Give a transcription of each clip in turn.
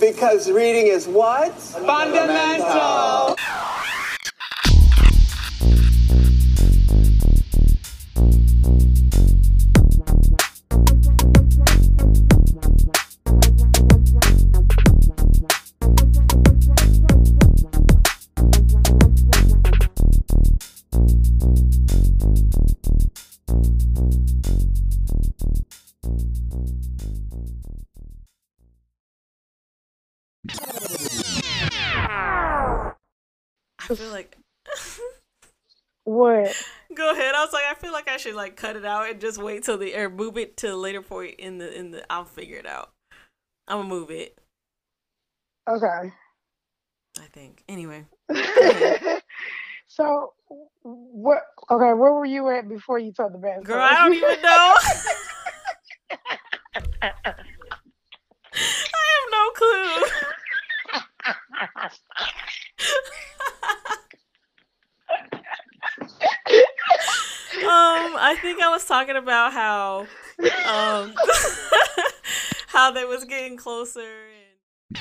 Because reading is what? Fundamental. I feel like. What? Go ahead. I was like, I feel like I should like cut it out and just wait till the or move it to a later point in the in the. I'll figure it out. I'm gonna move it. Okay. I think. Anyway, so, what? Okay, where were you at before you told the bad girl, I don't even know. I have no clue. um, I think I was talking about how um how they was getting closer and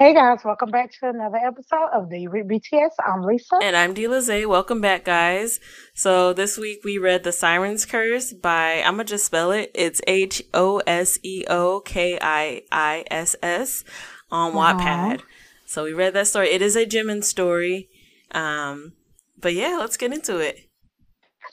Hey guys, welcome back to another episode of the BTS. I'm Lisa. And I'm Zay. Welcome back, guys. So this week we read The Siren's Curse by, I'm going to just spell it. It's H O S E O K I I S S on Wattpad. So we read that story. It is a Jimin story. Um, but yeah, let's get into it.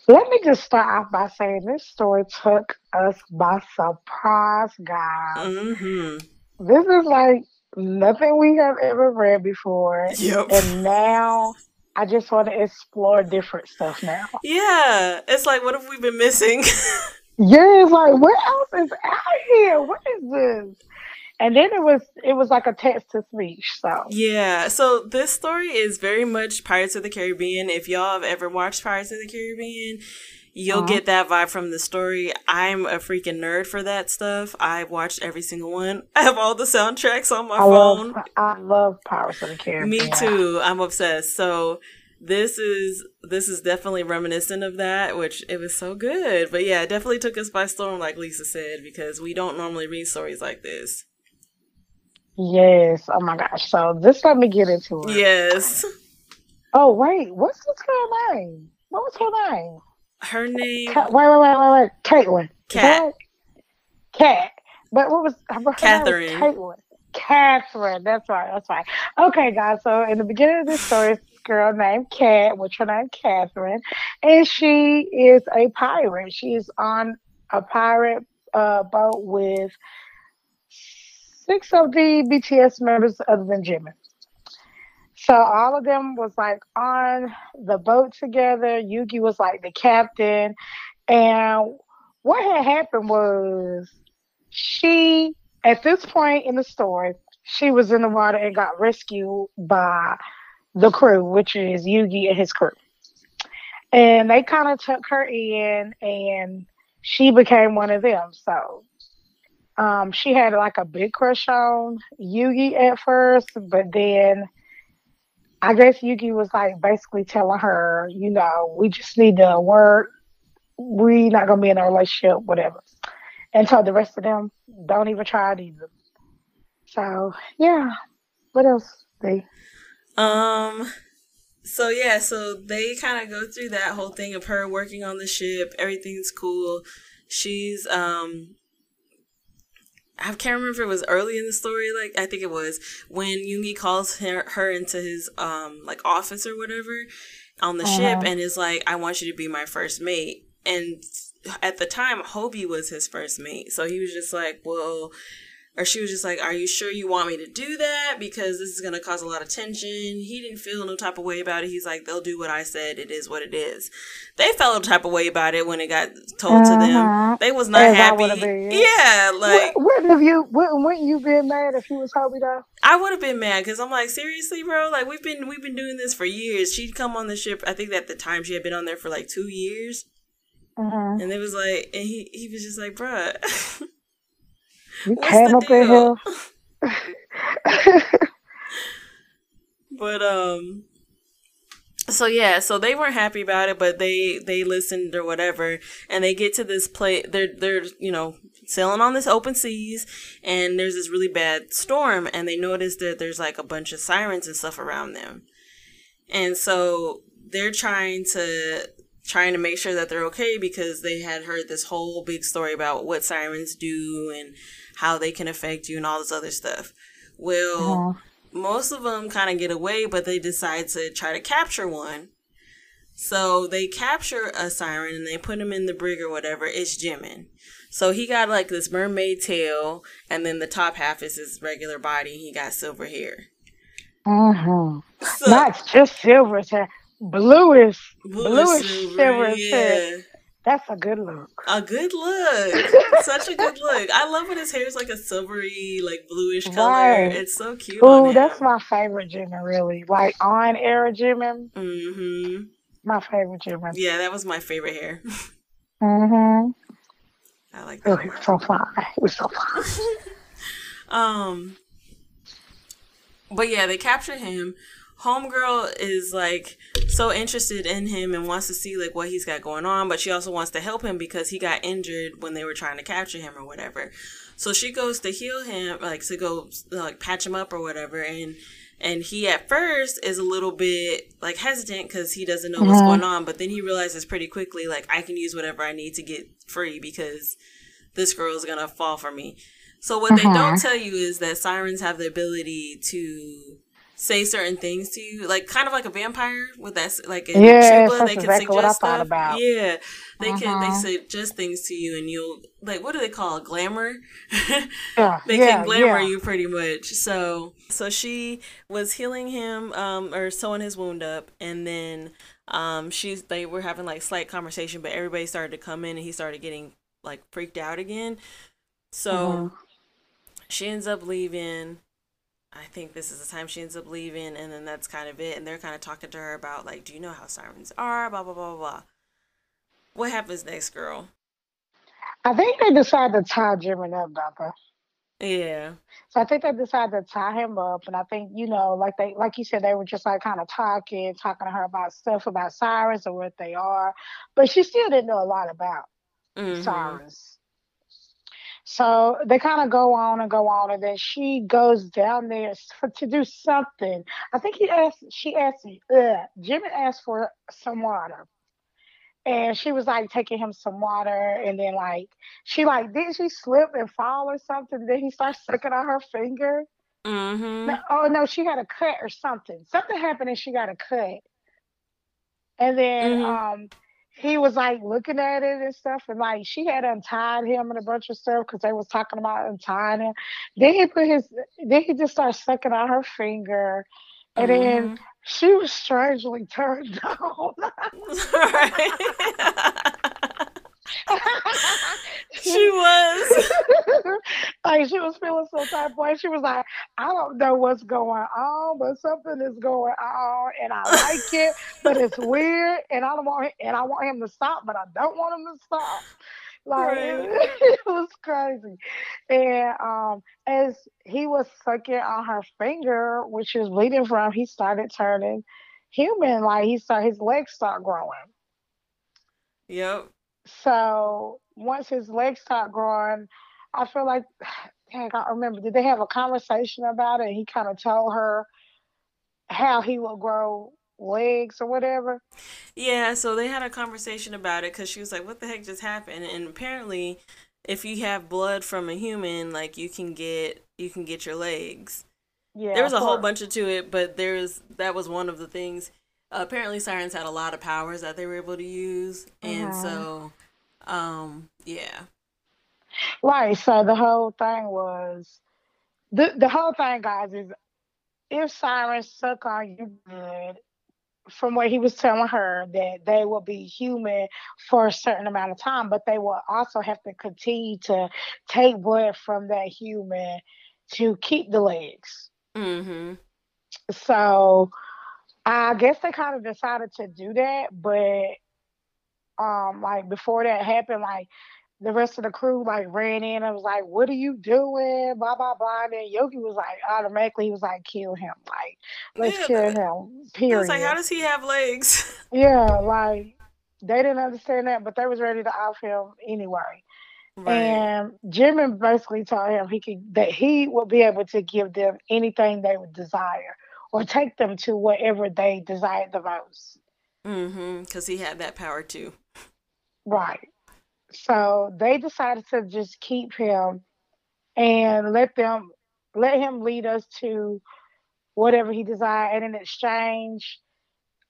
Let me just start off by saying this story took us by surprise, guys. hmm This is like nothing we have ever read before. Yep. And now I just want to explore different stuff now. Yeah. It's like, what have we been missing? Yeah, it's like what else is out here? What is this? And then it was it was like a text to speech. So Yeah, so this story is very much Pirates of the Caribbean. If y'all have ever watched Pirates of the Caribbean, you'll Uh-huh. get that vibe from the story. I'm a freaking nerd for that stuff. I've watched every single one. I have all the soundtracks on my iPhone. love I love Pirates of the Caribbean. Me too. I'm obsessed. So this is this is definitely reminiscent of that, which it was so good. But yeah, it definitely took us by storm, like Lisa said, because we don't normally read stories like this. Yes. Oh my gosh. So just let me get into it. Yes. Oh wait, what's this girl's name? What was her name? Her name Ca- wait, wait, wait, wait, wait. Caitlin. Cat. Cat. But what was her her name was Catherine. Caitlin. Catherine. That's right. That's right. Okay, guys. So in the beginning of this story, this girl named Cat, which her name Catherine, and she is a pirate. She's on a pirate uh, boat with six of the BTS members other than Jimin. So all of them was like on the boat together. Yoongi was like the captain. And what had happened was she, at this point in the story, she was in the water and got rescued by the crew, which is Yoongi and his crew. And they kind of took her in and she became one of them. So um, she had like a big crush on Yoongi at first, but then I guess Yoongi was like basically telling her, you know, we just need to work. We not gonna be in a relationship, whatever. And told the rest of them, don't even try it either. So yeah. What else? They Um so yeah, so they kind of go through that whole thing of her working on the ship, everything's cool. She's um I can't remember if it was early in the story, like I think it was when Yoongi calls her, her into his um like office or whatever on the ship Uh-huh. and is like, I want you to be my first mate. And at the time, Hobie was his first mate. So he was just like, Well, or she was just like, Are you sure you want me to do that? Because this is going to cause a lot of tension. He didn't feel no type of way about it. He's like, They'll do what I said. It is what it is. They felt a type of way about it when it got told to them. Uh-huh. They was not As I happy. would've been. Yeah, like, Wou- wouldn't have you wouldn't, wouldn't you been mad if you was Hobie though? I would have been mad because I'm like, seriously, bro. Like we've been we've been doing this for years. She'd come on the ship. I think at the time she had been on there for like two years, Uh-huh. and it was like, and he he was just like, bruh. You What's came up in deal? here. But um, so yeah, so they weren't happy about it, but they they listened or whatever, and they get to this place. They're they're you know sailing on this open seas, and there's this really bad storm, and they notice that there's like a bunch of sirens and stuff around them, and so they're trying to trying to make sure that they're okay because they had heard this whole big story about what sirens do and how they can affect you and all this other stuff. Well, uh-huh most of them kind of get away, but they decide to try to capture one. So they capture a siren and they put him in the brig or whatever. It's Jimin. So he got like this mermaid tail, and then the top half is his regular body. He got silver hair. Mm-hmm. So, Not just silver hair, bluish, bluish, bluish silver, silver yeah. hair. That's a good look. A good look. Such a good look. I love when his hair is like a silvery, like bluish color. Right. It's so cute. Oh, that's my favorite Jimin, really. Like on era Jimin. Mm-hmm. My favorite Jimin. Yeah, that was my favorite hair. mm-hmm. I like that. Oh, he was so fine. He was so fine. um, but yeah, they captured him homegirl is like so interested in him and wants to see like what he's got going on but she also wants to help him because he got injured when they were trying to capture him or whatever. So she goes to heal him like to go like patch him up or whatever and and he at first is a little bit like hesitant because he doesn't know what's going on but then he realizes pretty quickly like i can use whatever i need to get free because this girl is gonna fall for me. So what they don't uh-huh. tell you is that sirens have the ability to say certain things to you, like kind of like a vampire with that, like in yeah, Chuba, they can exactly suggest stuff. About. Yeah, they uh-huh. can they suggest things to you, and you'll like what do they call it? glamour? yeah, they yeah, can glamour yeah. you pretty much. So so she was healing him, um, or sewing his wound up, and then um, she's they were having like slight conversation, but everybody started to come in, and he started getting like freaked out again. So. Uh-huh. She ends up leaving I think this is the time she ends up leaving, and then that's kind of it. And they're kind of talking to her about like, do you know how sirens are? Blah blah blah blah. What happens next, girl? I think they decide to tie Jimin up, Doctor. Yeah. So I think they decided to tie him up, and I think you know, like they, like you said, they were just like kind of talking, talking to her about stuff about sirens and what they are, but she still didn't know a lot about mm-hmm. sirens. So they kind of go on and go on, and then she goes down there to do something. I think he asked, she asked, uh, Jimmy asked for some water, and she was like taking him some water, and then like she like did she slip and fall or something? Then he starts sucking on her finger. Mm-hmm. No, oh no, she got a cut or something. Something happened and she got a cut. And then mm-hmm. um he was like looking at it and stuff, and like she had untied him and a bunch of stuff because they was talking about untying him. Then he put his, then he just started sucking on her finger, and mm-hmm. then she was strangely turned on. she was. like she was feeling so type boy. She was like, I don't know what's going on, but something is going on, and I like it, but it's weird, and I don't want and I want him to stop, but I don't want him to stop. Like right. it, it was crazy. And um as he was sucking on her finger, which was bleeding from, he started turning human. Like he started his legs start growing. Yep. So once his legs start growing, I feel like dang, I remember. Did they have a conversation about it? He kind of told her how he will grow legs or whatever. Yeah, so they had a conversation about it because she was like, "What the heck just happened?" And apparently, if you have blood from a human, like you can get you can get your legs. Yeah, there was a whole bunch of to it, but there's that was one of the things. Apparently, sirens had a lot of powers that they were able to use, and mm-hmm. so, um, yeah. Right. So the whole thing was, the the whole thing, guys, is if sirens suck on you good, from what he was telling her that they will be human for a certain amount of time, but they will also have to continue to take blood from that human to keep the legs. Mm-hmm. So I guess they kind of decided to do that, but um, like before that happened, like the rest of the crew like ran in and was like, "What are you doing?" Blah blah blah. And then Yoongi was like, automatically, he was like, "Kill him! Like, let's Yeah, kill him." Period. was like, how does he have legs? yeah, like they didn't understand that, but they was ready to off him anyway. And Jimmy basically told him he could that he would be able to give them anything they would desire, or take them to whatever they desired the most. Mm-hmm. Because he had that power too. Right. So they decided to just keep him and let them let him lead us to whatever he desired. And in exchange,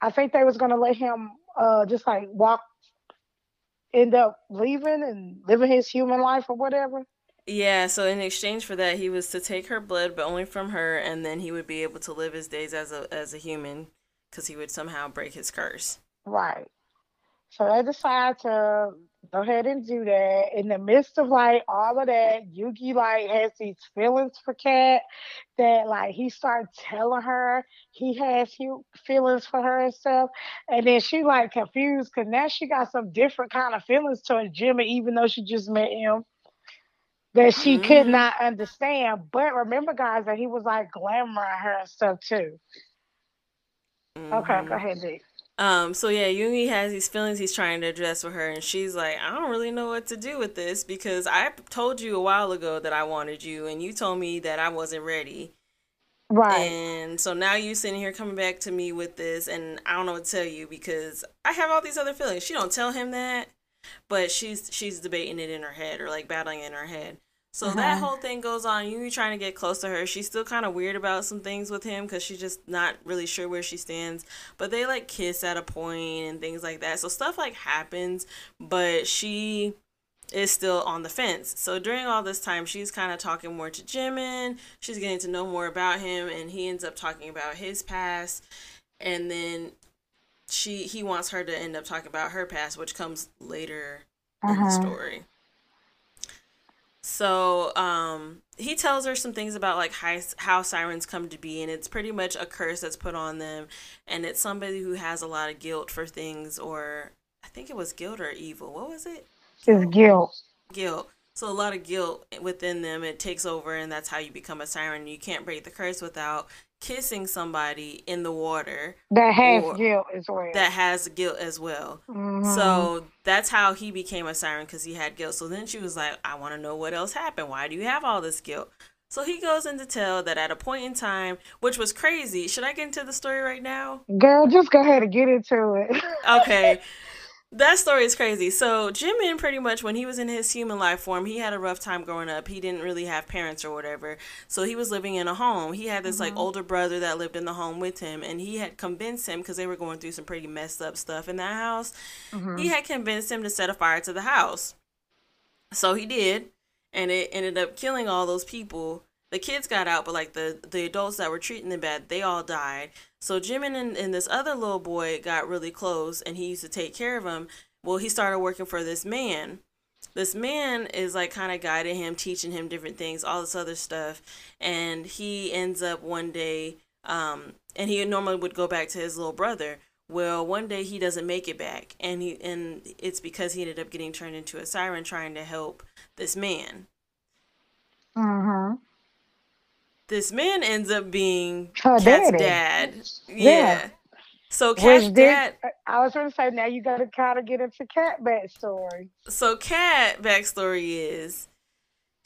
I think they was gonna let him uh just like walk end up leaving and living his human life or whatever. Yeah, so in exchange for that, he was to take her blood, but only from her, and then he would be able to live his days as a as a human, because he would somehow break his curse. Right. So they decide to go ahead and do that. In the midst of like all of that, Yoongi like has these feelings for Kat that like he started telling her he has feelings for her and stuff. And then she like confused because now she got some different kind of feelings towards Jimmy, even though she just met him. That she could Mhm. not understand. But remember, guys, that he was like glamoring her and stuff too. Okay, Mhm. go ahead, D. Um, so yeah, Yoongi has these feelings he's trying to address with her, and she's like, I don't really know what to do with this because I told you a while ago that I wanted you, and you told me that I wasn't ready. Right. And so now you're sitting here coming back to me with this, and I don't know what to tell you because I have all these other feelings. She don't tell him that, but she's she's debating it in her head or like battling it in her head. So that Uh-huh. whole thing goes on. You trying to get close to her. She's still kind of weird about some things with him because she's just not really sure where she stands. But they like kiss at a point and things like that. So stuff like happens, but she is still on the fence. So during all this time, she's kind of talking more to Jimin. She's getting to know more about him, and he ends up talking about his past. And then she he wants her to end up talking about her past, which comes later in the Uh-huh. story. So um, he tells her some things about like how, how sirens come to be, and it's pretty much a curse that's put on them, and it's somebody who has a lot of guilt for things, or I think it was guilt or evil. What was it? His guilt. guilt. So a lot of guilt within them. It takes over, and that's how you become a siren. You can't break the curse without kissing somebody in the water That has guilt as well. that has guilt as well. Mhm. So that's how he became a siren because he had guilt. So then she was like, I want to know what else happened. Why do you have all this guilt? So he goes into tell that at a point in time, which was crazy. Should I get into the story right now? Girl, just go ahead and get into it. Okay. That story is crazy. So Jimin pretty much when he was in his human life form, he had a rough time growing up. He didn't really have parents or whatever. So he was living in a home. He had this like mm-hmm. older brother that lived in the home with him and he had convinced him because they were going through some pretty messed up stuff in that house. He mm-hmm. had convinced him to set a fire to the house. So he did, and it ended up killing all those people. The kids got out, but like the the adults that were treating them bad, they all died. So Jimin and, and this other little boy got really close, and he used to take care of him. Well, he started working for this man. This man is like kind of guiding him, teaching him different things, all this other stuff, and he ends up one day, um, and he normally would go back to his little brother. Well, one day he doesn't make it back, and he and it's because he ended up getting turned into a siren trying to help this man. hmm This man ends up being Her Kat's daddy. dad. Yeah. Yeah. So Which did, dad. I was going to say, now you got to kind of get into Cat backstory. So Kat backstory is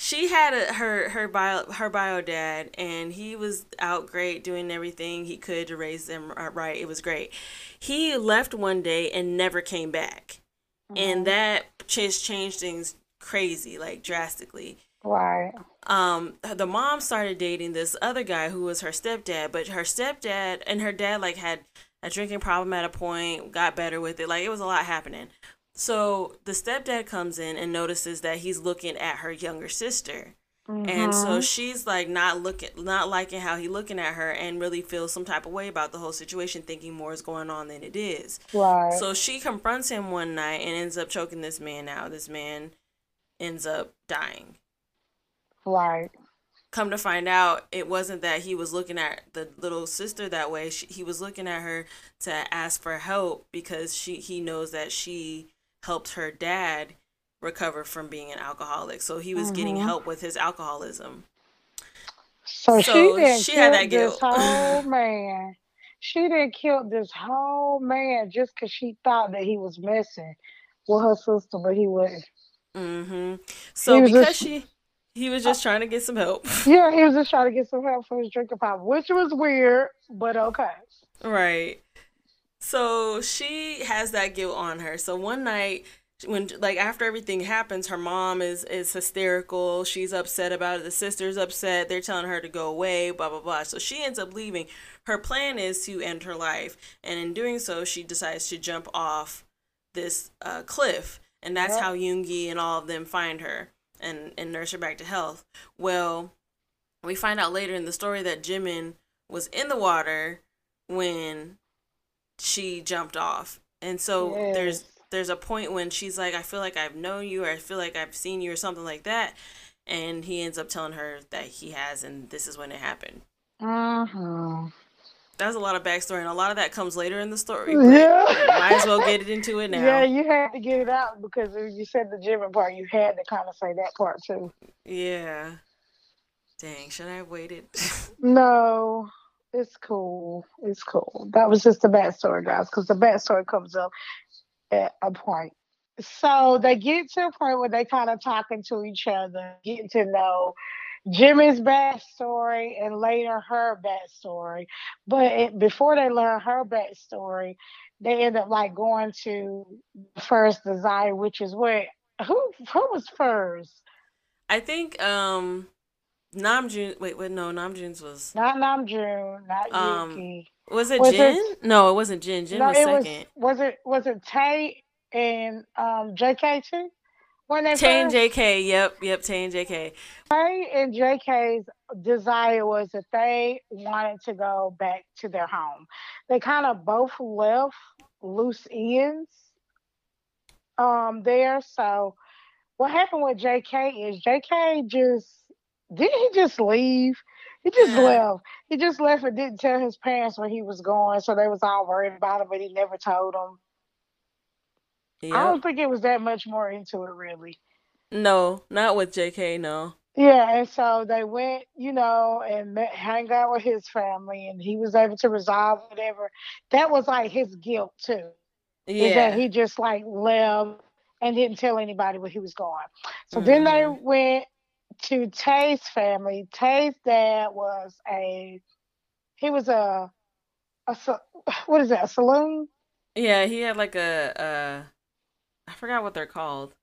she had a, her her bio her bio dad and he was out great doing everything he could to raise them right. It was great. He left one day and never came back, and mm-hmm. that just changed things crazy like drastically. Right. um the mom started dating this other guy who was her stepdad but her stepdad and her dad like had a drinking problem at a point got better with it. Like it was a lot happening. So the stepdad comes in and notices that he's looking at her younger sister. And so she's like not looking not liking how he looking at her and really feels some type of way about the whole situation thinking more is going on than it is. Right. so she confronts him one night and ends up choking this man out. This man ends up dying right. come to find out it wasn't that he was looking at the little sister that way she, he was looking at her to ask for help because she he knows that she helped her dad recover from being an alcoholic. So he was mm-hmm. getting help with his alcoholism. So, so she, she had that guilt. This whole man. She didn't kill this whole man just because she thought that he was messing with her sister, but he wasn't. Mm-hmm. So because just, she, he was just trying to get some help. Yeah, he was just trying to get some help for his drinking problem, which was weird, but okay. Right. So she has that guilt on her. So one night when like after everything happens her mom is is hysterical she's upset about it the sister's upset they're telling her to go away blah blah blah so she ends up leaving her plan is to end her life and in doing so she decides to jump off this uh, cliff and that's yep. how Yoongi and all of them find her and and nurse her back to health well we find out later in the story that Jimin was in the water when she jumped off. And so yes. there's there's a point when she's like, I feel like I've known you or I feel like I've seen you or something like that. And he ends up telling her that he has and this is when it happened. Uh-huh. That's a lot of backstory, and a lot of that comes later in the story. Yeah. might as well get it into it now. Yeah, you had to get it out because you said the Jimin part. You had to kind of say that part too. Yeah. Dang, should I have waited? no. It's cool. It's cool. That was just the backstory, guys, because the backstory comes up at a point. So they get to a point where they kind of talking to each other, getting to know Jimmy's backstory and later her backstory. But it, before they learn her backstory, they end up like going to first desire, which is where who who was first? I think um Namjoon. Wait, wait, no, Namjoon's was not Namjoon, not um, Yoongi. Was it was Jin? It, no, it wasn't Jin. Jin no, was second. Was, was, it was it Tay and um JK too? When they Tay and JK. Yep, yep. Tay and JK. Tay and JK's desire was that they wanted to go back to their home. They kind of both left loose ends um there. So what happened with JK is JK just didn't he just leave? He just left. He just left and didn't tell his parents where he was going, so they was all worried about him, but he never told them. Yep. I don't think it was that much more into it, really. No, not with J.K. No. Yeah, and so they went, you know, and met, hang out with his family, and he was able to resolve whatever. That was like his guilt too. Yeah, is that he just like left and didn't tell anybody where he was going. So mm-hmm. then they mm-hmm. went to Tay's family. Tay's dad was a he was a a what is that a saloon? Yeah, he had like a uh I forgot what they're called.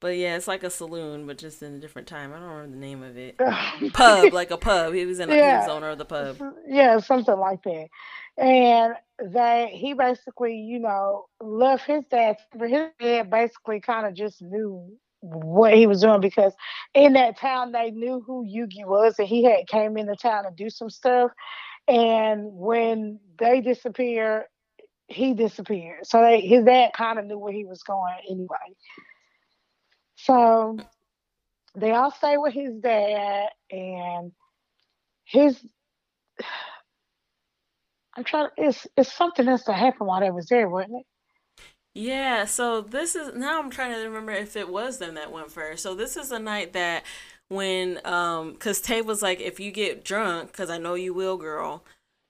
But yeah, it's like a saloon, but just in a different time. I don't remember the name of it. pub, like a pub. He was in a, yeah. he owner of the pub. Yeah, something like that. And they he basically, you know, left his dad. His dad basically kind of just knew what he was doing because in that town they knew who Yoongi was and he had came into town to do some stuff. And when they disappeared, he disappeared. So they, his dad kind of knew where he was going anyway. So they all stay with his dad and his I'm trying it's it's something else that happened while they was there, wasn't it? Yeah, so this is now I'm trying to remember if it was them that went first. So this is a night that when um cuz Tay was like if you get drunk cuz I know you will girl,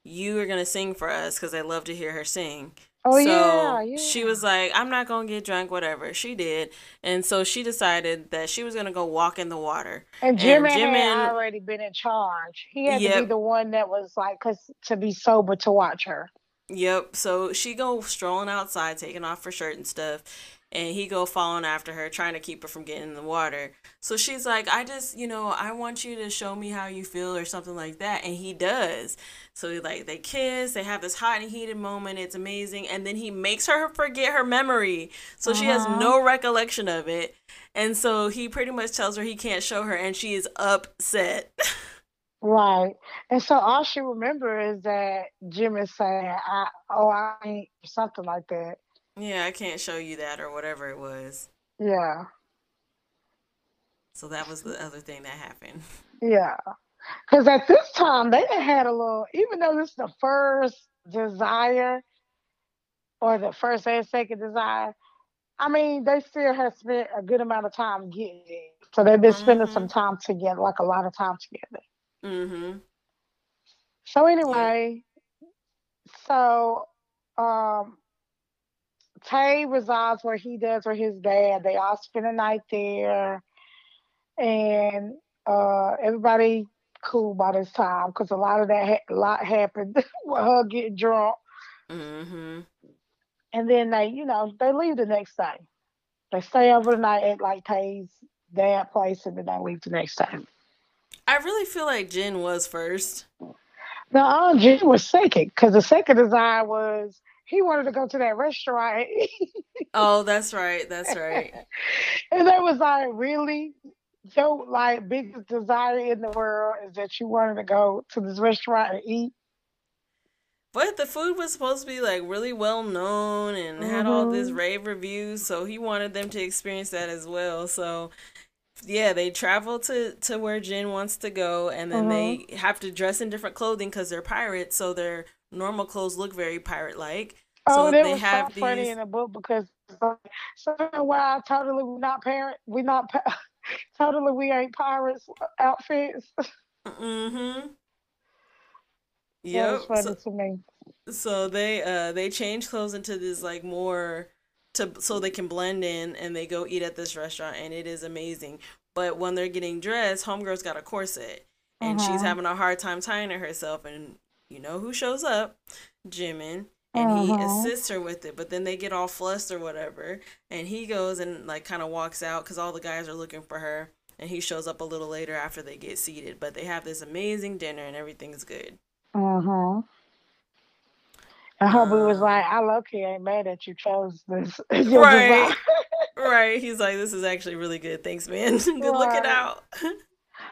you are going to sing for us cuz I love to hear her sing. Oh so yeah, yeah. She was like, I'm not gonna get drunk, whatever. She did, and so she decided that she was gonna go walk in the water. And Jimin, and had already been in charge. He had yep. to be the one that was like, cause to be sober to watch her. Yep. So she go strolling outside, taking off her shirt and stuff, and he go following after her, trying to keep her from getting in the water. So she's like, I just, you know, I want you to show me how you feel or something like that. And he does. So like they kiss, they have this hot and heated moment. It's amazing. And then he makes her forget her memory. So uh-huh. she has uh-huh. no recollection of it. And so he pretty much tells her he can't show her and she is upset. Right. And so all she remembers is that Jim is saying, I oh I ain't something like that. Yeah, I can't show you that or whatever it was. Yeah. So that was the other thing that happened. Yeah. Because at this time they had a little even though this is the first desire or the first and second desire, I mean, they still have spent a good amount of time getting it. So they've been spending Mm-hmm. some time together, like a lot of time together. Mm-hmm. So anyway, so um Tay resides where he does with his dad. They all spend the night there. And uh everybody cool by this time because a lot of that ha- a lot happened with her getting drunk. Mm-hmm. And then they, you know, they leave the next day. They stay over the night at like Tay's dad place and then they leave the next day. I really feel like Jin was first. Aunt Jin was second because the second design was he wanted to go to that restaurant. Oh, that's right. That's right. and that was like, really? Your like biggest desire in the world is that you wanted to go to this restaurant and eat. But the food was supposed to be like really well known and had all this Mhm. rave reviews, so he wanted them to experience that as well. So yeah, they travel to to where Jin wants to go, and then they have to dress in different clothing because they're pirates, so their normal clothes look very pirate like. Oh, so that they was have so funny in the book because so why totally we're not parent we not totally we ain't pirates outfits. Mm-hmm. That Yep. was funny So, to me. so they uh they change clothes into this like more to so they can blend in and they go eat at this restaurant and it is amazing. But when they're getting dressed, homegirl's got a corset and she's Uh-huh. having a hard time tying it herself and you know who shows up? Jimin. And he Uh-huh. assists her with it, but then they get all flustered or whatever, and he goes and like kind of walks out because all the guys are looking for her, and he shows up a little later after they get seated. But they have this amazing dinner and everything's good. Uh huh. And Hobie was Um, like, I low key ain't mad that you chose this. Right. Right. He's like, this is actually really good. Thanks, man. good looking out.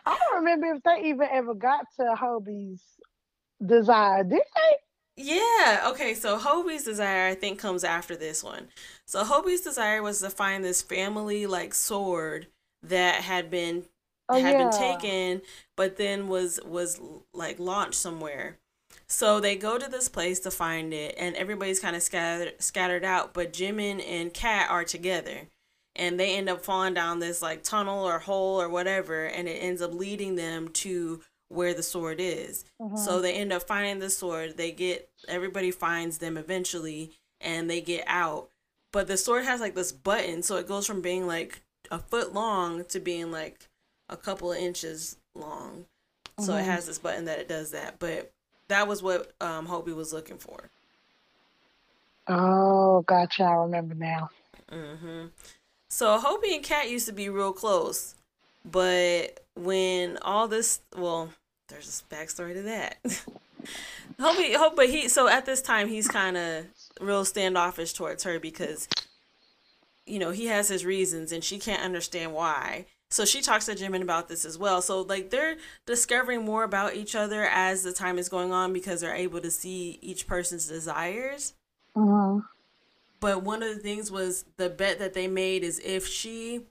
I don't remember if they even ever got to Hobie's design. Did they? yeah. Okay. So Hobie's desire, I think, comes after this one. So Hobie's desire was to find this family like sword that had been Oh, had yeah. been taken, but then was was like launched somewhere. So they go to this place to find it, and everybody's kind of scattered scattered out. But Jimin and Kat are together, and they end up falling down this like tunnel or hole or whatever, and it ends up leading them to where the sword is. Mm-hmm. So they end up finding the sword. They get everybody finds them eventually, and they get out. But the sword has like this button, so it goes from being like a foot long to being like a couple of inches long. So it Mhm. has this button that it does that. But that was what um Hobie was looking for. Oh, gotcha. I remember now. hmm So Hobie and Kat used to be real close, but when all this, well, there's a backstory to that. Hobie, Hope, but he, so at this time he's kind of real standoffish towards her because, you know, he has his reasons and she can't understand why. So she talks to Jimin about this as well. So like they're discovering more about each other as the time is going on because they're able to see each person's desires. hmm But one of the things was the bet that they made is if she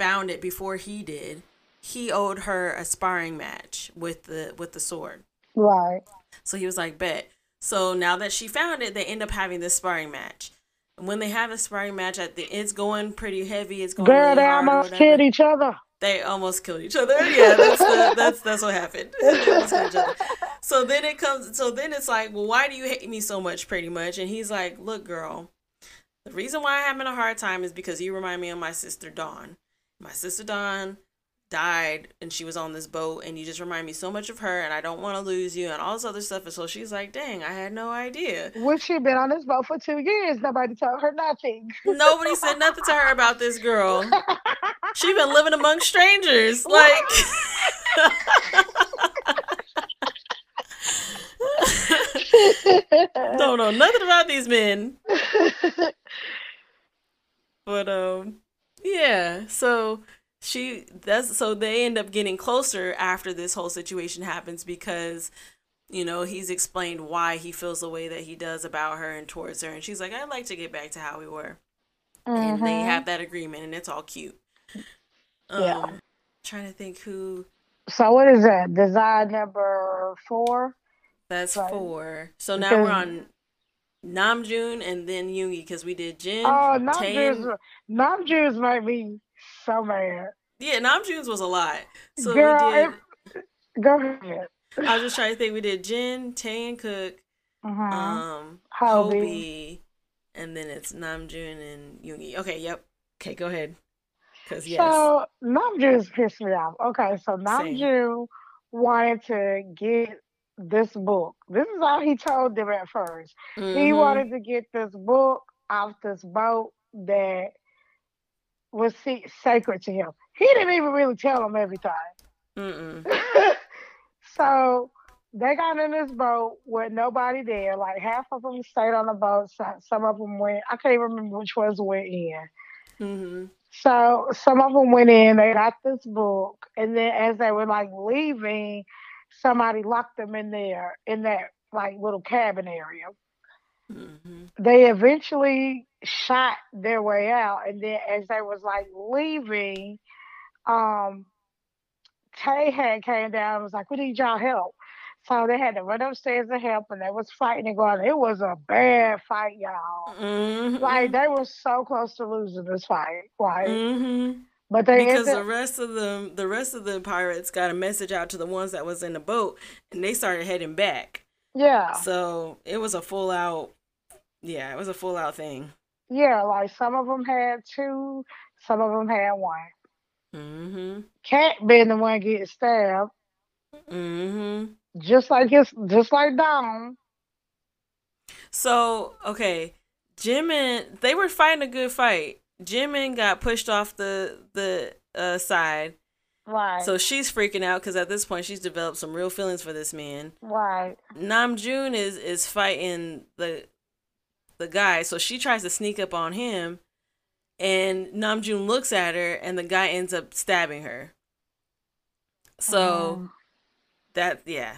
found it before he did, he owed her a sparring match with the with the sword. Right. So he was like, bet. So now that she found it, they end up having this sparring match. And when they have a sparring match, at the it's going pretty heavy. It's going Girl, really they almost killed each other. They almost killed each other. Yeah, that's the, that's that's what happened. They almost killed each other. So then it comes. So then it's like, well, why do you hate me so much? Pretty much. And he's like, look, girl, the reason why I'm having a hard time is because you remind me of my sister Dawn. My sister Dawn died and she was on this boat and you just remind me so much of her and I don't want to lose you and all this other stuff and so she's like dang I had no idea Which she been on this boat for two years. Nobody told her nothing. nobody said nothing to her about this girl she been living among strangers like don't know nothing about these men but um yeah so she that's so they end up getting closer after this whole situation happens because you know he's explained why he feels the way that he does about her and towards her and she's like i'd like to get back to how we were and they Mhm. have that agreement and it's all cute um Yeah. trying to think who So what is that? Design number four? that's Right. for so now we're on Namjoon and then Yoongi because we did Jin. Oh. Namjoon's Namjoon's made me so bad. Yeah, Namjoon's was a lot. So Girl, we did. Go ahead. I was just trying to think. We did Jin, Tae and Cook, Mhm. um, Hobie. Hobie, and then it's Namjoon and Yoongi. Okay, yep. Okay, go ahead. Cause yes. So Namjoon's pissed me off. Okay, so Namjoon wanted to get this book. This is all he told them at 1st He Mhm. wanted to get this book off this boat that was sacred to him. He didn't even really tell them everything. So they got in this boat with nobody there. Like half of them stayed on the boat. Some, some of them went. I can't even remember which ones went in. Mm-hmm. So some of them went in. They got this book, and then as they were like leaving, somebody locked them in there in that like little cabin area. Mm-hmm. They eventually shot their way out, and then as they was like leaving, um, Tay had came down and was like, "We need y'all help." So they had to run upstairs to help, and they was fighting and going. It was a bad fight, y'all. Mm-hmm. Like they were so close to losing this fight, right? Mm-hmm. But they Because the rest of the the rest of the pirates got a message out to the ones that was in the boat, and they started heading back. yeah, So it was a full out. Yeah, it was a full out thing. yeah. Like some of them had two, some of them had one. Mm-hmm. Cat being the one getting stabbed, Mm-hmm. just like his, just like Dom. So okay, Jim and they were fighting a good fight. Jimin got pushed off the the uh, side, Right, so she's freaking out because at this point she's developed some real feelings for this man. right. Namjoon is is fighting the the guy, so she tries to sneak up on him, and Namjoon looks at her, and the guy ends up stabbing her. So Um, that yeah,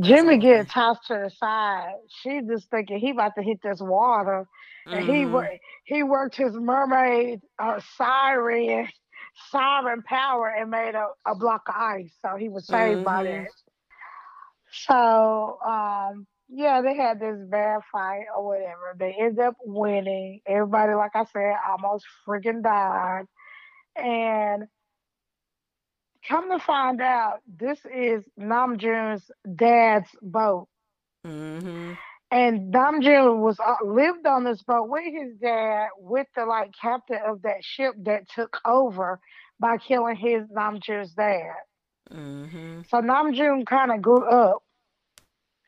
Jimmy getting tossed to the side. She just thinking he about to hit this water, and he Mhm. wor- he worked his mermaid uh, siren siren power and made a, a block of ice, so he was saved by Mhm. that. So um, yeah, they had this bad fight or whatever. They ended up winning. Everybody, like I said, almost freaking died, and. Come to find out, this is Namjoon's dad's boat. Mhm. and Namjoon was uh, lived on this boat with his dad, with the like captain of that ship that took over by killing his Namjoon's dad. Mhm. So Namjoon kind of grew up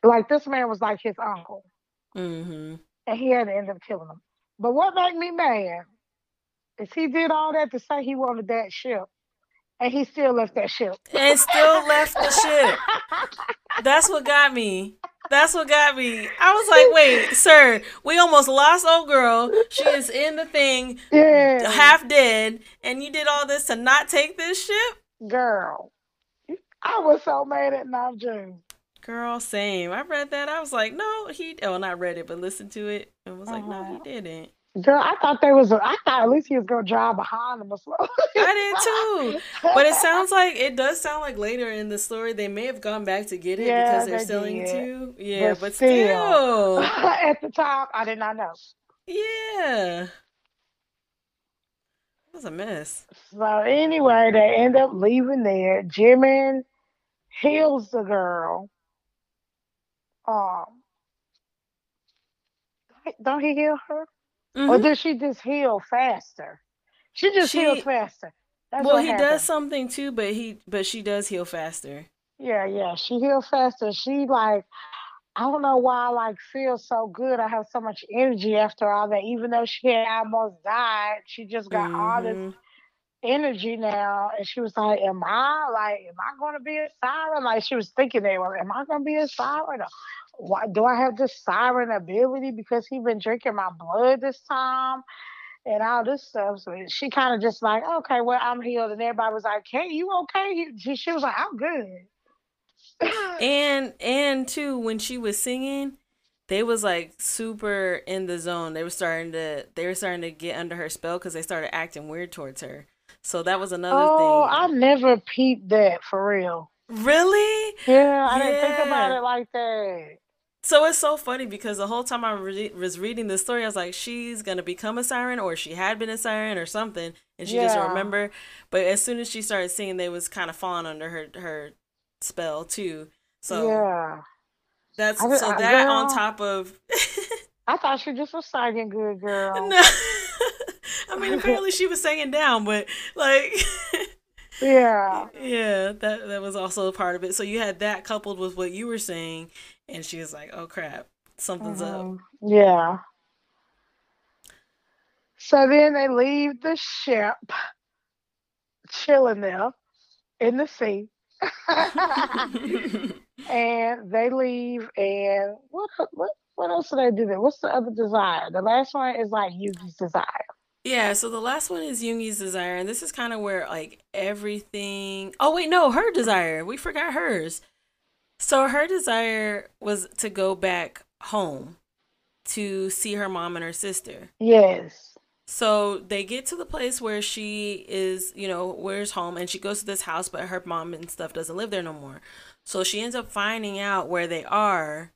like this man was like his uncle, Mhm. and he had to end up killing him. But what made me mad is he did all that to say he wanted that ship, and he still left that ship. And still left the ship. That's what got me. That's what got me. I was like, wait, sir, we almost lost old girl. She is in the thing, yeah, half dead, and you did all this to not take this ship? girl. I was so mad at Namjoon. Girl, same. I read that. I was like, no, he. Oh, not read it, but listened to it, and was like, no, he Uh-huh. didn't. Girl, I thought there was a. I thought at least he was gonna drive behind him or something. I did too. But it sounds like it does sound like later in the story they may have gone back to get it Yeah, because they're they selling did. too. Yeah, But but, still. still. at the time, I did not know. Yeah. It was a mess. So anyway, they end up leaving there. Jimin heals the girl. Um, don't he heal her, or Mhm. did she just heal faster? She just She- healed faster. That's Well, he happened. does something too, but he but she does heal faster. Yeah, yeah. She heals faster. She like I don't know why I like feel so good. I have so much energy after all that. Even though she had almost died, she just got all this Mhm. energy now. And she was like, Am I like am I gonna be a siren? Like she was thinking that well, am I gonna be a siren? Why do I have this siren ability because he been drinking my blood this time? And all this stuff. So she kind of just like, okay, well, I'm healed. And everybody was like, Hey, you okay? She, she was like, I'm good. And and too when she was singing, they was like super in the zone. They were starting to they were starting to get under her spell because they started acting weird towards her. So that was another Oh, thing. Oh, I never peeped that for real. Really? Yeah, I didn't think about it like that. So it's so funny because the whole time I re- was reading this story, I was like, she's gonna become a siren, or she had been a siren, or something, and she doesn't remember. But as soon as she started singing, they was kind of falling under her her spell too. So yeah. that's I- so I- that on top of. I thought she just was singing good, girl. no, I mean apparently she was singing down, but like. Yeah. Yeah, that that was also a part of it. So you had that coupled with what you were saying, and she was like, "Oh crap, something's up." Mhm. Yeah. So then they leave the ship, chilling there in the sea. and they leave, and what what what else do they do there? What's the other desire? The last one is like Yoongi's desire. Yeah, so the last one is Yoongi's desire, and this is kind of where like everything. Oh wait, no, her desire. We forgot hers. So her desire was to go back home to see her mom and her sister. Yes. So they get to the place where she is, you know, where's home, and she goes to this house, but her mom and stuff doesn't live there no more. So she ends up finding out where they are,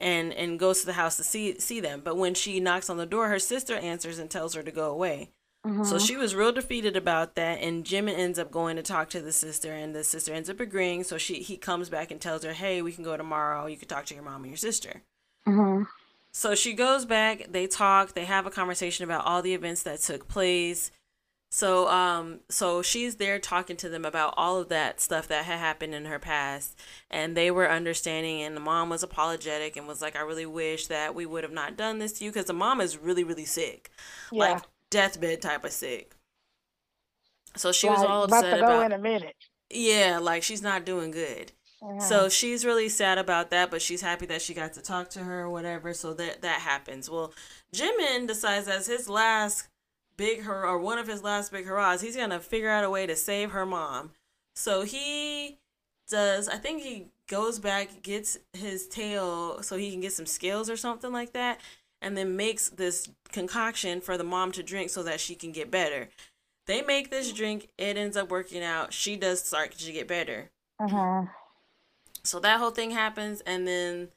and and goes to the house to see see them. But when she knocks on the door, her sister answers and tells her to go away. So Mhm. she was real defeated about that, and Jimin ends up going to talk to the sister, and the sister ends up agreeing. So she he comes back and tells her, "Hey, we can go tomorrow. You can talk to your mom and your sister." Mhm. So she goes back, they talk, they have a conversation about all the events that took place. So um so she's there talking to them about all of that stuff that had happened in her past and they were understanding and the mom was apologetic and was like I really wish that we would have not done this to you cuz the mom is really really sick. Yeah. Like deathbed type of sick. So she was Like, all about upset to go about in a minute. Yeah, like she's not doing good. Mhm. So she's really sad about that, but she's happy that she got to talk to her or whatever. So that that happens. Well, Jimin decides as his last big hurrah or one of his last big hurrahs, he's gonna figure out a way to save her mom. So he does. I think he goes back, gets his tail so he can get some scales or something like that, and then makes this concoction for the mom to drink so that she can get better. They make this drink. It ends up working out. She does start to get better. Mhm. So that whole thing happens, and then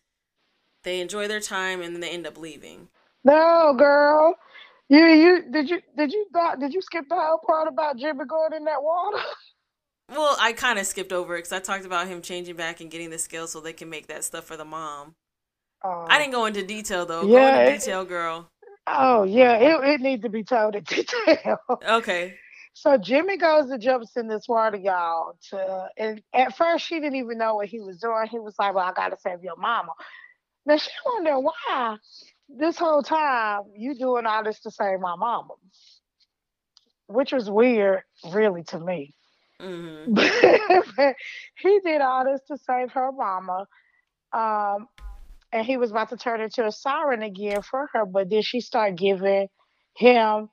they enjoy their time, and then they end up leaving. No, girl. You you did you did you not did you skip the whole part about Jimmy going in that water? Well, I kind of skipped over it because I talked about him changing back and getting the scale so they can make that stuff for the mom. Oh, I didn't go into detail though. Yeah, go into it- detail, girl. oh yeah, it it needs to be told in detail. Okay. So Jimmy goes and jumps in this water, y'all. To and at first she didn't even know what he was doing. He was like, "Well, I gotta save your mama." Now she wondering why this whole time you doing all this to save my mama, which was weird, really, to me. hmm but he did all this to save her mama. Um, and he was about to turn into a siren again for her, but then she started giving him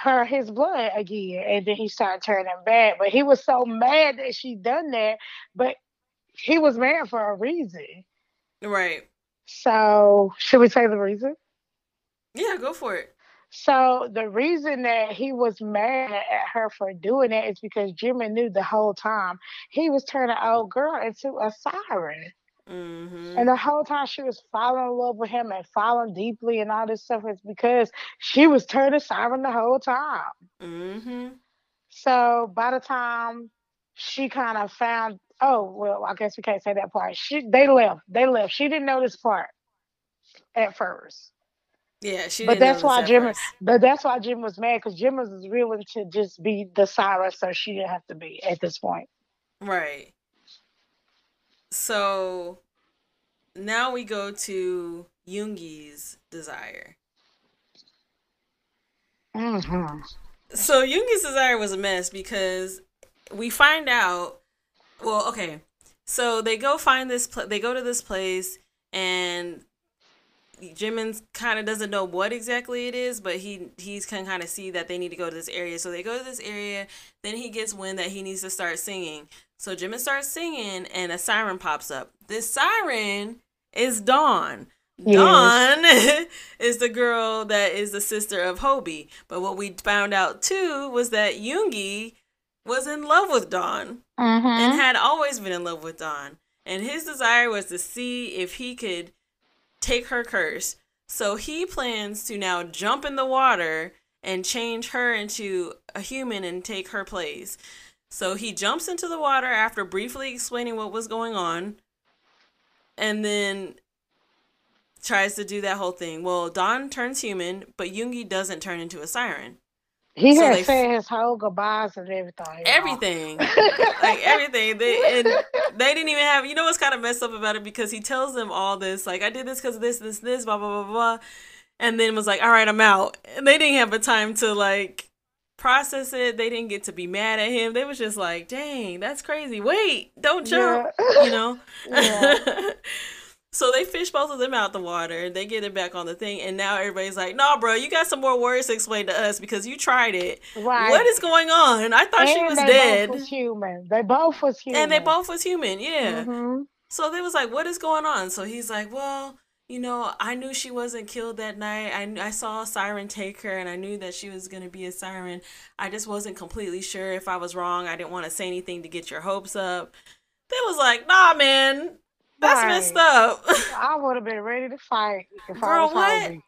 her his blood again, and then he started turning bad. But he was so mad that she done that, but he was mad for a reason. Right. So should we say the reason? Yeah, go for it. So the reason that he was mad at her for doing it is because Jimmy knew the whole time he was turning an old girl into a siren. hmm And the whole time she was falling in love with him and falling deeply and all this stuff is because she was turning siren the whole time. hmm So by the time she kind of found, oh well, I guess we can't say that part. She they left. They left. She didn't know this part at first. Yeah, she. But didn't that's why Jim. first. But that's why Jim was mad because Jim was willing to just be the siren, so she didn't have to be at this point. Right. So now we go to Yoongi's desire. Mm-hmm. So Yoongi's desire was a mess because we find out. Well, okay, so they go find this. Pl- they go to this place, and Jimin kind of doesn't know what exactly it is, but he he's can kind of see that they need to go to this area. So they go to this area. Then he gets wind that he needs to start singing. So Jimin starts singing, and a siren pops up. This siren is Dawn. Yes. Dawn is the girl that is the sister of Hobie. But what we found out too was that Yoongi was in love with Dawn and Mm-hmm. had always been in love with Dawn. and his desire was to see if he could take her curse. So he plans to now jump in the water and change her into a human and take her place. So he jumps into the water after briefly explaining what was going on and then tries to do that whole thing. Well, Dawn turns human, but Yoongi doesn't turn into a siren. He So had said his whole goodbyes and everything. Everything. like everything. They and they didn't even have you know what's kind of messed up about it because he tells them all this, like I did this because of this, this, this, blah blah blah blah and then was like, All right, I'm out. And they didn't have a time to like process it. They didn't get to be mad at him. They was just like, dang, that's crazy. Wait, don't jump. Yeah. You know? Yeah. So they fish both of them out the water. And they get it back on the thing, and now everybody's like, "No, bro, you got some more words to explain to us because you tried it. Right. What is going on? And I thought she And was they dead, Both was human. They both was human. and they both was human. Yeah. Mhm. So they was like, "What is going on?" So he's like, "Well." You know, I knew she wasn't killed that night. I, I saw a siren take her, and I knew that she was going to be a siren. I just wasn't completely sure if I was wrong. I didn't want to say anything to get your hopes up. They was like, nah, man, that's Right. messed up. I would have been ready to fight if I Girl, was what? hungry.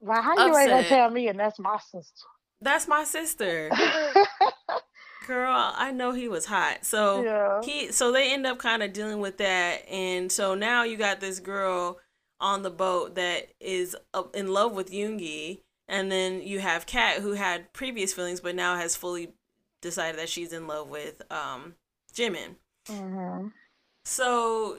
Like, how you ain't gonna tell me and that's my sister? that's my sister. Girl, I know he was hot. So Yeah. he so they end up kind of dealing with that and so now you got this girl on the boat that is in love with Yoongi and then you have Kat who had previous feelings but now has fully decided that she's in love with um Jimin. hmm So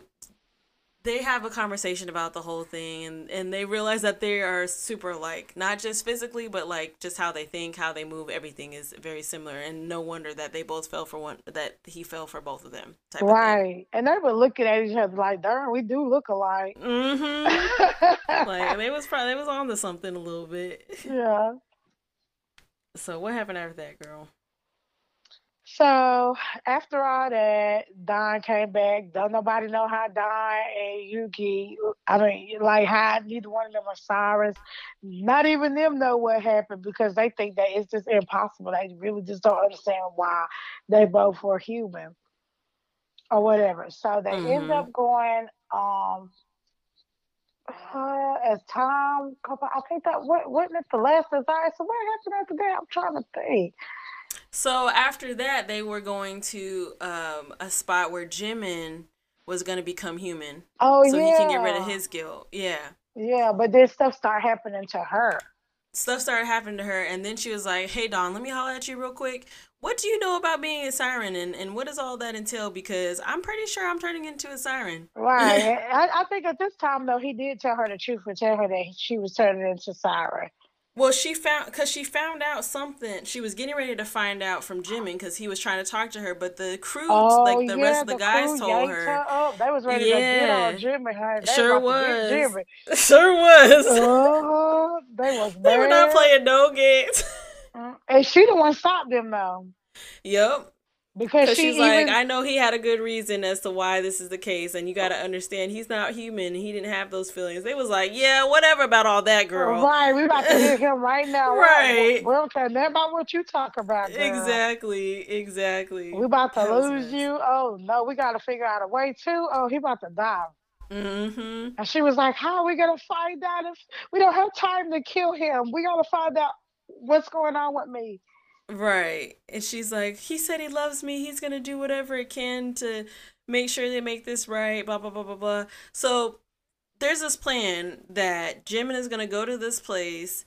they have a conversation about the whole thing and, and they realize that they are super like not just physically but like just how they think how they move everything is very similar and no wonder that they both fell for one that he fell for both of them type Right. And they were looking at each other like, darn, we do look alike. of thing. hmm like they was probably they was on to something a little bit yeah. so what happened after that girl So after all that, Dawn came back. Don't nobody know how Dawn and Yoongi, I mean, like how neither one of them are sirens. Not even them know what happened because they think that it's just impossible. They really just don't understand why they both were human or whatever. So they end Mhm. up going um uh, as time. I think that what wasn't it the last desire. So what happened after that? I'm trying to think. So after that they were going to um a spot where jimin was going to become human. Oh so yeah, he can get rid of his guilt. Yeah. Yeah, but then stuff started happening to her. stuff started happening to her and then she was like hey don let me holler at you real quick. What do you know about being a siren and, and what does all that entail? Because i'm pretty sure i'm turning into a siren. Right. I, I think at this time though, he did tell her the truth and tell her that she was turning into Siren. Well she found because she found out something she was getting ready to find out from Jimmy because he was trying to talk to her but the crew Oh, like the yeah, rest of the, guys told her up. They was ready Yeah. to get on Jimmy. They Sure was. Jimmy. sure was Uh-huh. They was they were not playing no games Mm. And she the one stopped them though. yep Because she she's even, like, I know he had a good reason as to why this is the case, and you got to understand he's not human. He didn't have those feelings. They was like, yeah, whatever about all that, girl. Right, we about to hit him right now. Right. We don't care nothing about what you talk about. Girl. Exactly, exactly. We about to lose mess. you. Oh no, we gotta figure out a way too. Oh, he about to die. Mm-hmm. And she was like, How are we gonna find out if we don't have time to kill him? We gotta find out what's going on with me. Right. And she's like, he said he loves me. He's gonna do whatever it can to make sure they make this right. Blah blah blah blah blah. So there's this plan that Jimin is gonna go to this place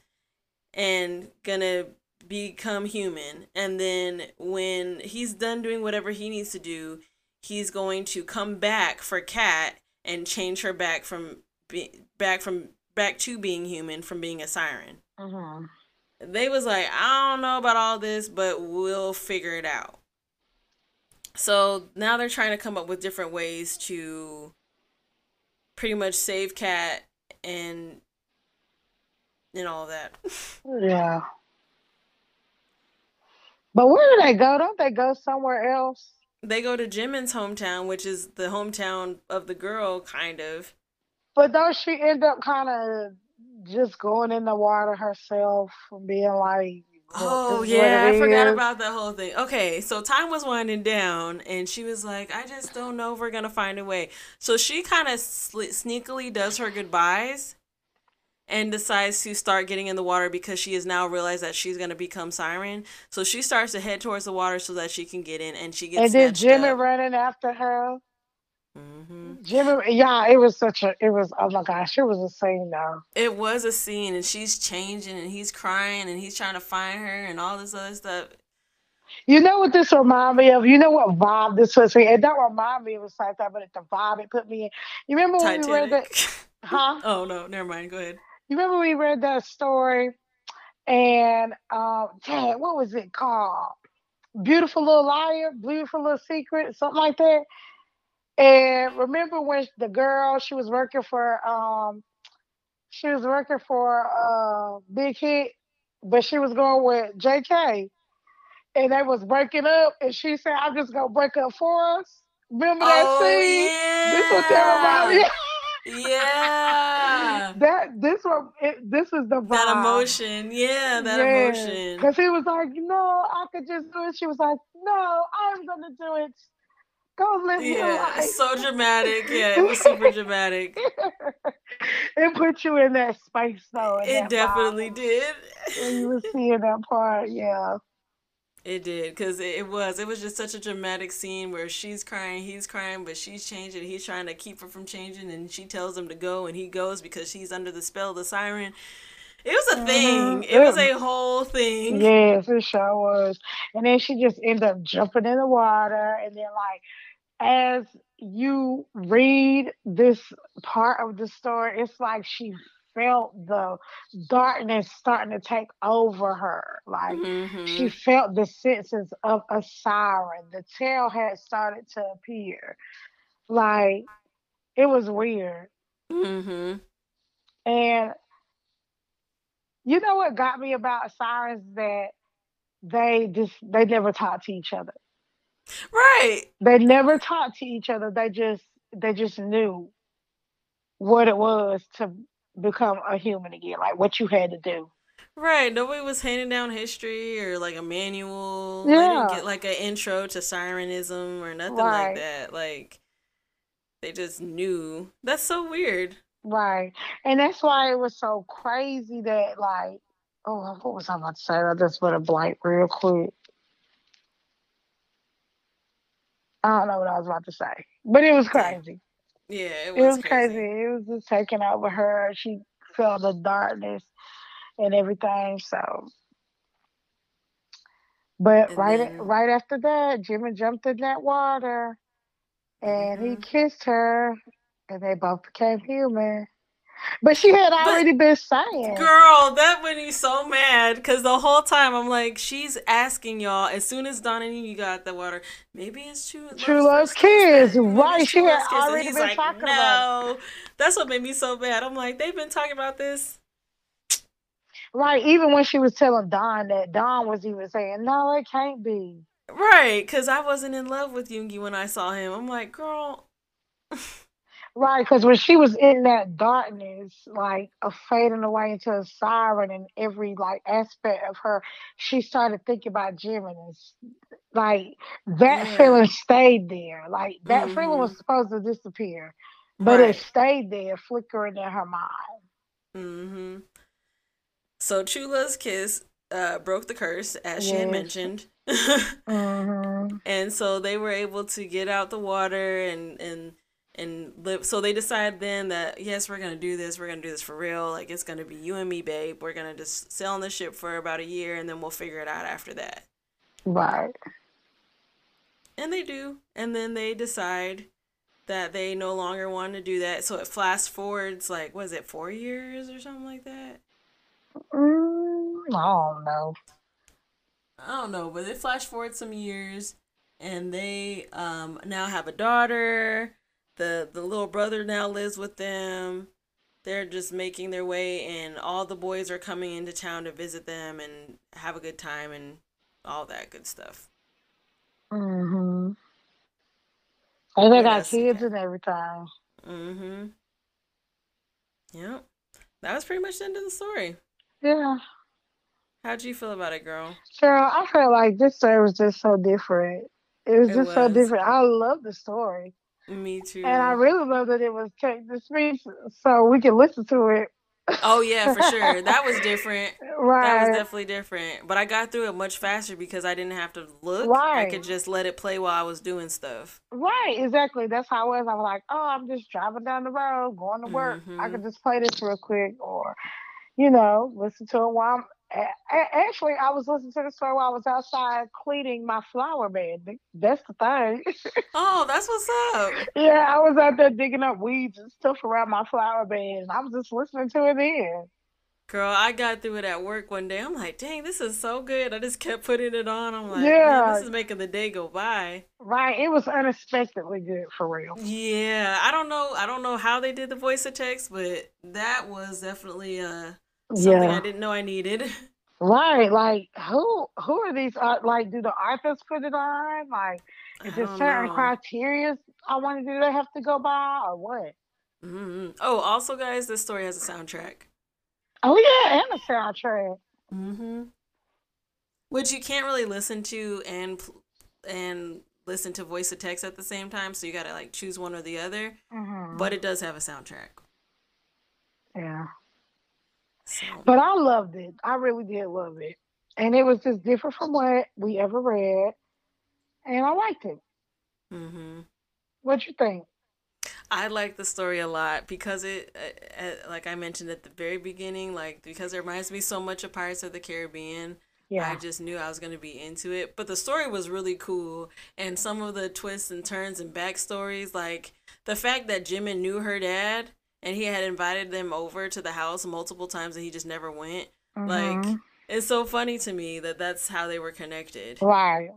and gonna become human, and then when he's done doing whatever he needs to do, he's going to come back for Kat and change her back from be- back from back to being human from being a siren Mm-hmm. They was like, I don't know about all this, but we'll figure it out. So now they're trying to come up with different ways to pretty much save Kat and and all that. Yeah. But where do they go? Don't they go somewhere else? They go to Jimin's hometown, which is the hometown of the girl, kind of. But don't she end up kind of just going in the water herself and being like, Oh yeah, I forgot about that whole thing. Okay, so time was winding down, and she was like, "I just don't know if we're gonna find a way." So she kind of sneakily does her goodbyes, and decides to start getting in the water because she has now realized that she's gonna become Siren. So she starts to head towards the water so that she can get in, and she gets. And then Jimmy up. running after her. Mm-hmm. Jimmy, yeah, it was such a, it was, oh my gosh, it was a scene though. It was a scene, and she's changing, and he's crying, and he's trying to find her, and all this other stuff. You know what this remind me of? You know what vibe this was? It don't remind me of sci but it's the vibe it put me in. You remember when Titanic. we read that? Huh? oh no, never mind. Go ahead. You remember we read that story, and um, dang, what was it called? Beautiful little liar, beautiful little secret, something like that. And remember when the girl she was working for um she was working for uh Big Hit, but she was going with JK. And they was breaking up and she said, I'm just gonna break up for us. Remember that oh, scene? Yeah. This was terrible. yeah. that this one it, this is the vibe. That emotion. Yeah, that yeah. emotion. Because he was like, No, I could just do it. She was like, No, I'm gonna do it Go live yeah, so dramatic. Yeah, it was super dramatic. it put you in that space though. It definitely did. When you were seeing that part, yeah. It did because it was it was just such a dramatic scene where she's crying, he's crying, but she's changing. He's trying to keep her from changing, and she tells him to go, and he goes because she's under the spell of the siren. It was a mm-hmm. thing. It was a whole thing. Yes, it sure was. And then she just ended up jumping in the water, and then like as you read this part of the story, it's like she felt the darkness starting to take over her. Like mm-hmm. she felt the senses of a siren. The tail had started to appear. Like it was weird. Mm-hmm. And you know what got me about sirens that they just they never talk to each other. Right. They never talked to each other. They just they just knew what it was to become a human again, like what you had to do. Right. Nobody was handing down history or like a manual. Yeah. They didn't get like an intro to sirenism or nothing right. like that. Like they just knew. That's so weird. Right. And that's why it was so crazy that like oh what was I about to say? I just put a blank real quick. I don't know what I was about to say, but it was crazy. Yeah, it was, it was crazy. crazy. It was just taking over her. She felt the darkness and everything. So, but and right then, right after that, Jimmy jumped in that water, and mm-hmm. he kissed her, and they both became human. But she had already but, been saying. Girl, that made me so mad because the whole time I'm like, she's asking y'all as soon as Dawn and you got the water, maybe it's true. True love's kids, right? She had already been like, talking no. about. It. That's what made me so bad. I'm like, they've been talking about this. Like even when she was telling Dawn that Dawn was even saying, "No, it can't be." Right, because I wasn't in love with Yoongi when I saw him. I'm like, girl. Right, because when she was in that darkness, like a fading away into a siren and every like aspect of her, she started thinking about Jim and like that yeah. feeling stayed there. Like that mm-hmm. feeling was supposed to disappear, but right. it stayed there, flickering in her mind. Mm-hmm. So Chula's kiss uh, broke the curse, as yes. she had mentioned. mm-hmm. And so they were able to get out the water and and and live. So they decide then that yes, we're gonna do this. We're gonna do this for real. Like it's gonna be you and me, babe. We're gonna just sail on the ship for about a year, and then we'll figure it out after that. Right. And they do, and then they decide that they no longer want to do that. So it fast forwards like was it four years or something like that? Mm, I don't know. I don't know, but they flash forward some years, and they um now have a daughter the the little brother now lives with them. They're just making their way and all the boys are coming into town to visit them and have a good time and all that good stuff. Mm-hmm. And they got kids and everything. Mm-hmm. Yep. That was pretty much the end of the story. Yeah. How'd you feel about it, girl? Girl, I felt like this story was just so different. It was It just so different. I love the story. Me too. And I really love that it was kept Speech, so we can listen to it. oh yeah, for sure. That was different. Right. That was definitely different. But I got through it much faster because I didn't have to look. Right. I could just let it play while I was doing stuff. Right, exactly. That's how it was. I was like, oh, I'm just driving down the road, going to work. I Mhm. could just play this real quick, or, you know, listen to it while I'm. A- a- Actually, I was listening to the story while I was outside cleaning my flower bed. That's the thing. Oh, that's what's up. yeah, I was out there digging up weeds and stuff around my flower bed, and I was just listening to it then. Girl, I got through it at work one day. I'm like, dang, this is so good. I just kept putting it on. I'm like, Yeah. this is making the day go by. Right, it was unexpectedly good for real. Yeah, I don't know. I don't know how they did the voice of text, but that was definitely uh something I didn't know I needed. right. Like, who who are these? Uh, like, do the authors put it on? Like. Is there certain know. criteria I want to do they have to go by or what? hmm Oh, also, guys, this story has a soundtrack. Oh yeah, and a soundtrack. Mm-hmm. Which you can't really listen to and and listen to voice of text at the same time, so you gotta like choose one or the other. hmm But it does have a soundtrack. yeah, So but I loved it. I really did love it, and it was just different from what we ever read, and I liked it. hmm What you think? I like the story a lot because it, uh, uh, like I mentioned at the very beginning, like because it reminds me so much of Pirates of the Caribbean. Yeah. I just knew I was going to be into it. But the story was really cool. And some of the twists and turns and backstories, like the fact that Jimin knew her dad and he had invited them over to the house multiple times and he just never went. Like, Mhm. it's so funny to me that that's how they were connected. right.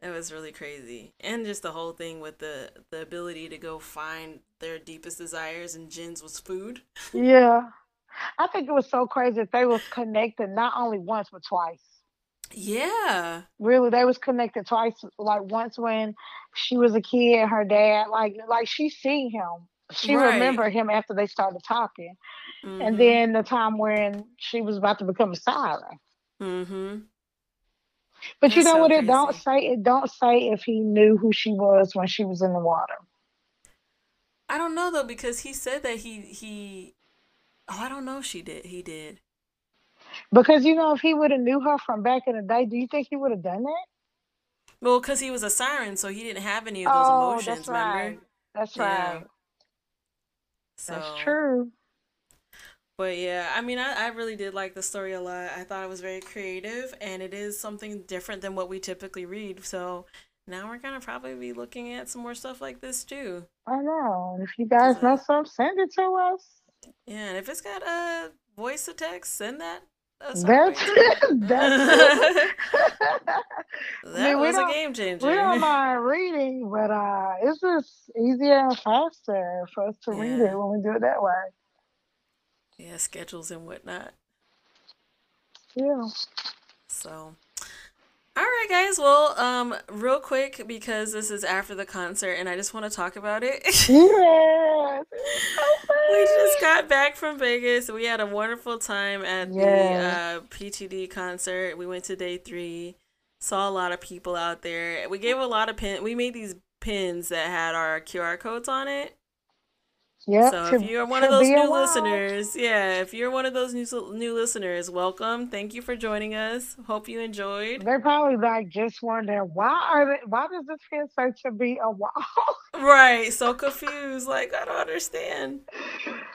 It was really crazy. And just the whole thing with the, the ability to go find their deepest desires, and Jin's was food. Yeah, I think it was so crazy that they was connected not only once but twice. Yeah. Really, they was connected twice. Like once when she was a kid, her dad, like like she seen him. She Right. remembered him after they started talking. Mm-hmm. And then the time when she was about to become a siren. Mm-hmm. But you know so what? It don't say it don't say if he knew who she was when she was in the water. I don't know though because he said that he he. Oh, I don't know. if She did. He did. Because you know, if he would have knew her from back in the day, do you think he would have done that? Well, because he was a siren, so he didn't have any of those oh, emotions. that's right. Remember? That's Yeah. right. So, That's true. But yeah, I mean, I, I really did like the story a lot. I thought it was very creative, and it is something different than what we typically read. So now we're gonna probably be looking at some more stuff like this too. I know. If you guys know something, send it to us. Yeah, and if it's got a voice to text, send that. That's way, that's that mean, we was a game changer. we don't mind reading, but uh, it's just easier and faster for us to read it when we do it that way. yeah, schedules and whatnot. Yeah. So, all right, guys. Well, um, real quick because this is after the concert, and I just want to talk about it. Yes. we just got back from Vegas. We had a wonderful time at Yes. the uh, PTD concert. We went to day three. Saw a lot of people out there. We gave a lot of pin. We made these pins that had our QR codes on it. Yep. So to- if you're one of those new wow. listeners, yeah, if you're one of those new new listeners, welcome. Thank you for joining us. Hope you enjoyed. They're probably like just wondering why are they, why does this feel so to be a wall? Right, so confused. Like I don't understand.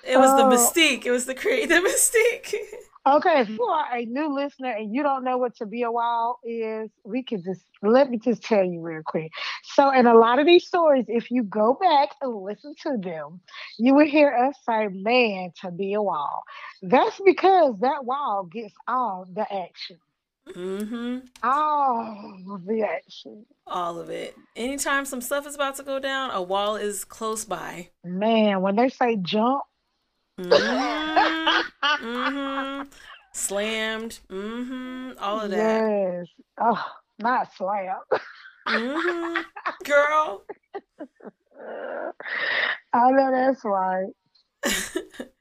It was the Oh. mystique. It was the create the mystique. Okay, if you are a new listener and you don't know what to be a wall is, we can just let me just tell you real quick. So, in a lot of these stories, if you go back and listen to them, you will hear us say, "Man, to be a wall." That's because that wall gets all the action, mm-hmm. all of the action. All of it. Anytime some stuff is about to go down, a wall is close by. Man, when they say jump, Mm-hmm. mm-hmm. Slammed. Mm-hmm. All of that. yes, oh, not slam. Mm-hmm. Girl. I know that's right.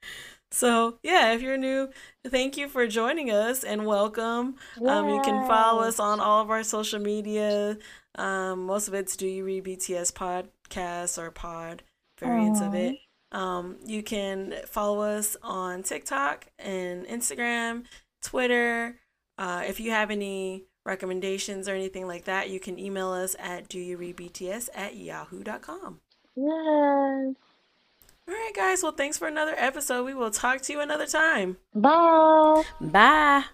So, yeah, if you're new, thank you for joining us and welcome. Um, you can follow us on all of our social media. Um, most of it's Do You Read BTS podcast or pod variants of it. Um, you can follow us on TikTok and Instagram, Twitter. Uh, if you have any recommendations or anything like that, you can email us at do you read BTS at yahoo.com. Yes. All right, guys. Well, thanks for another episode. We will talk to you another time. Bye. Bye.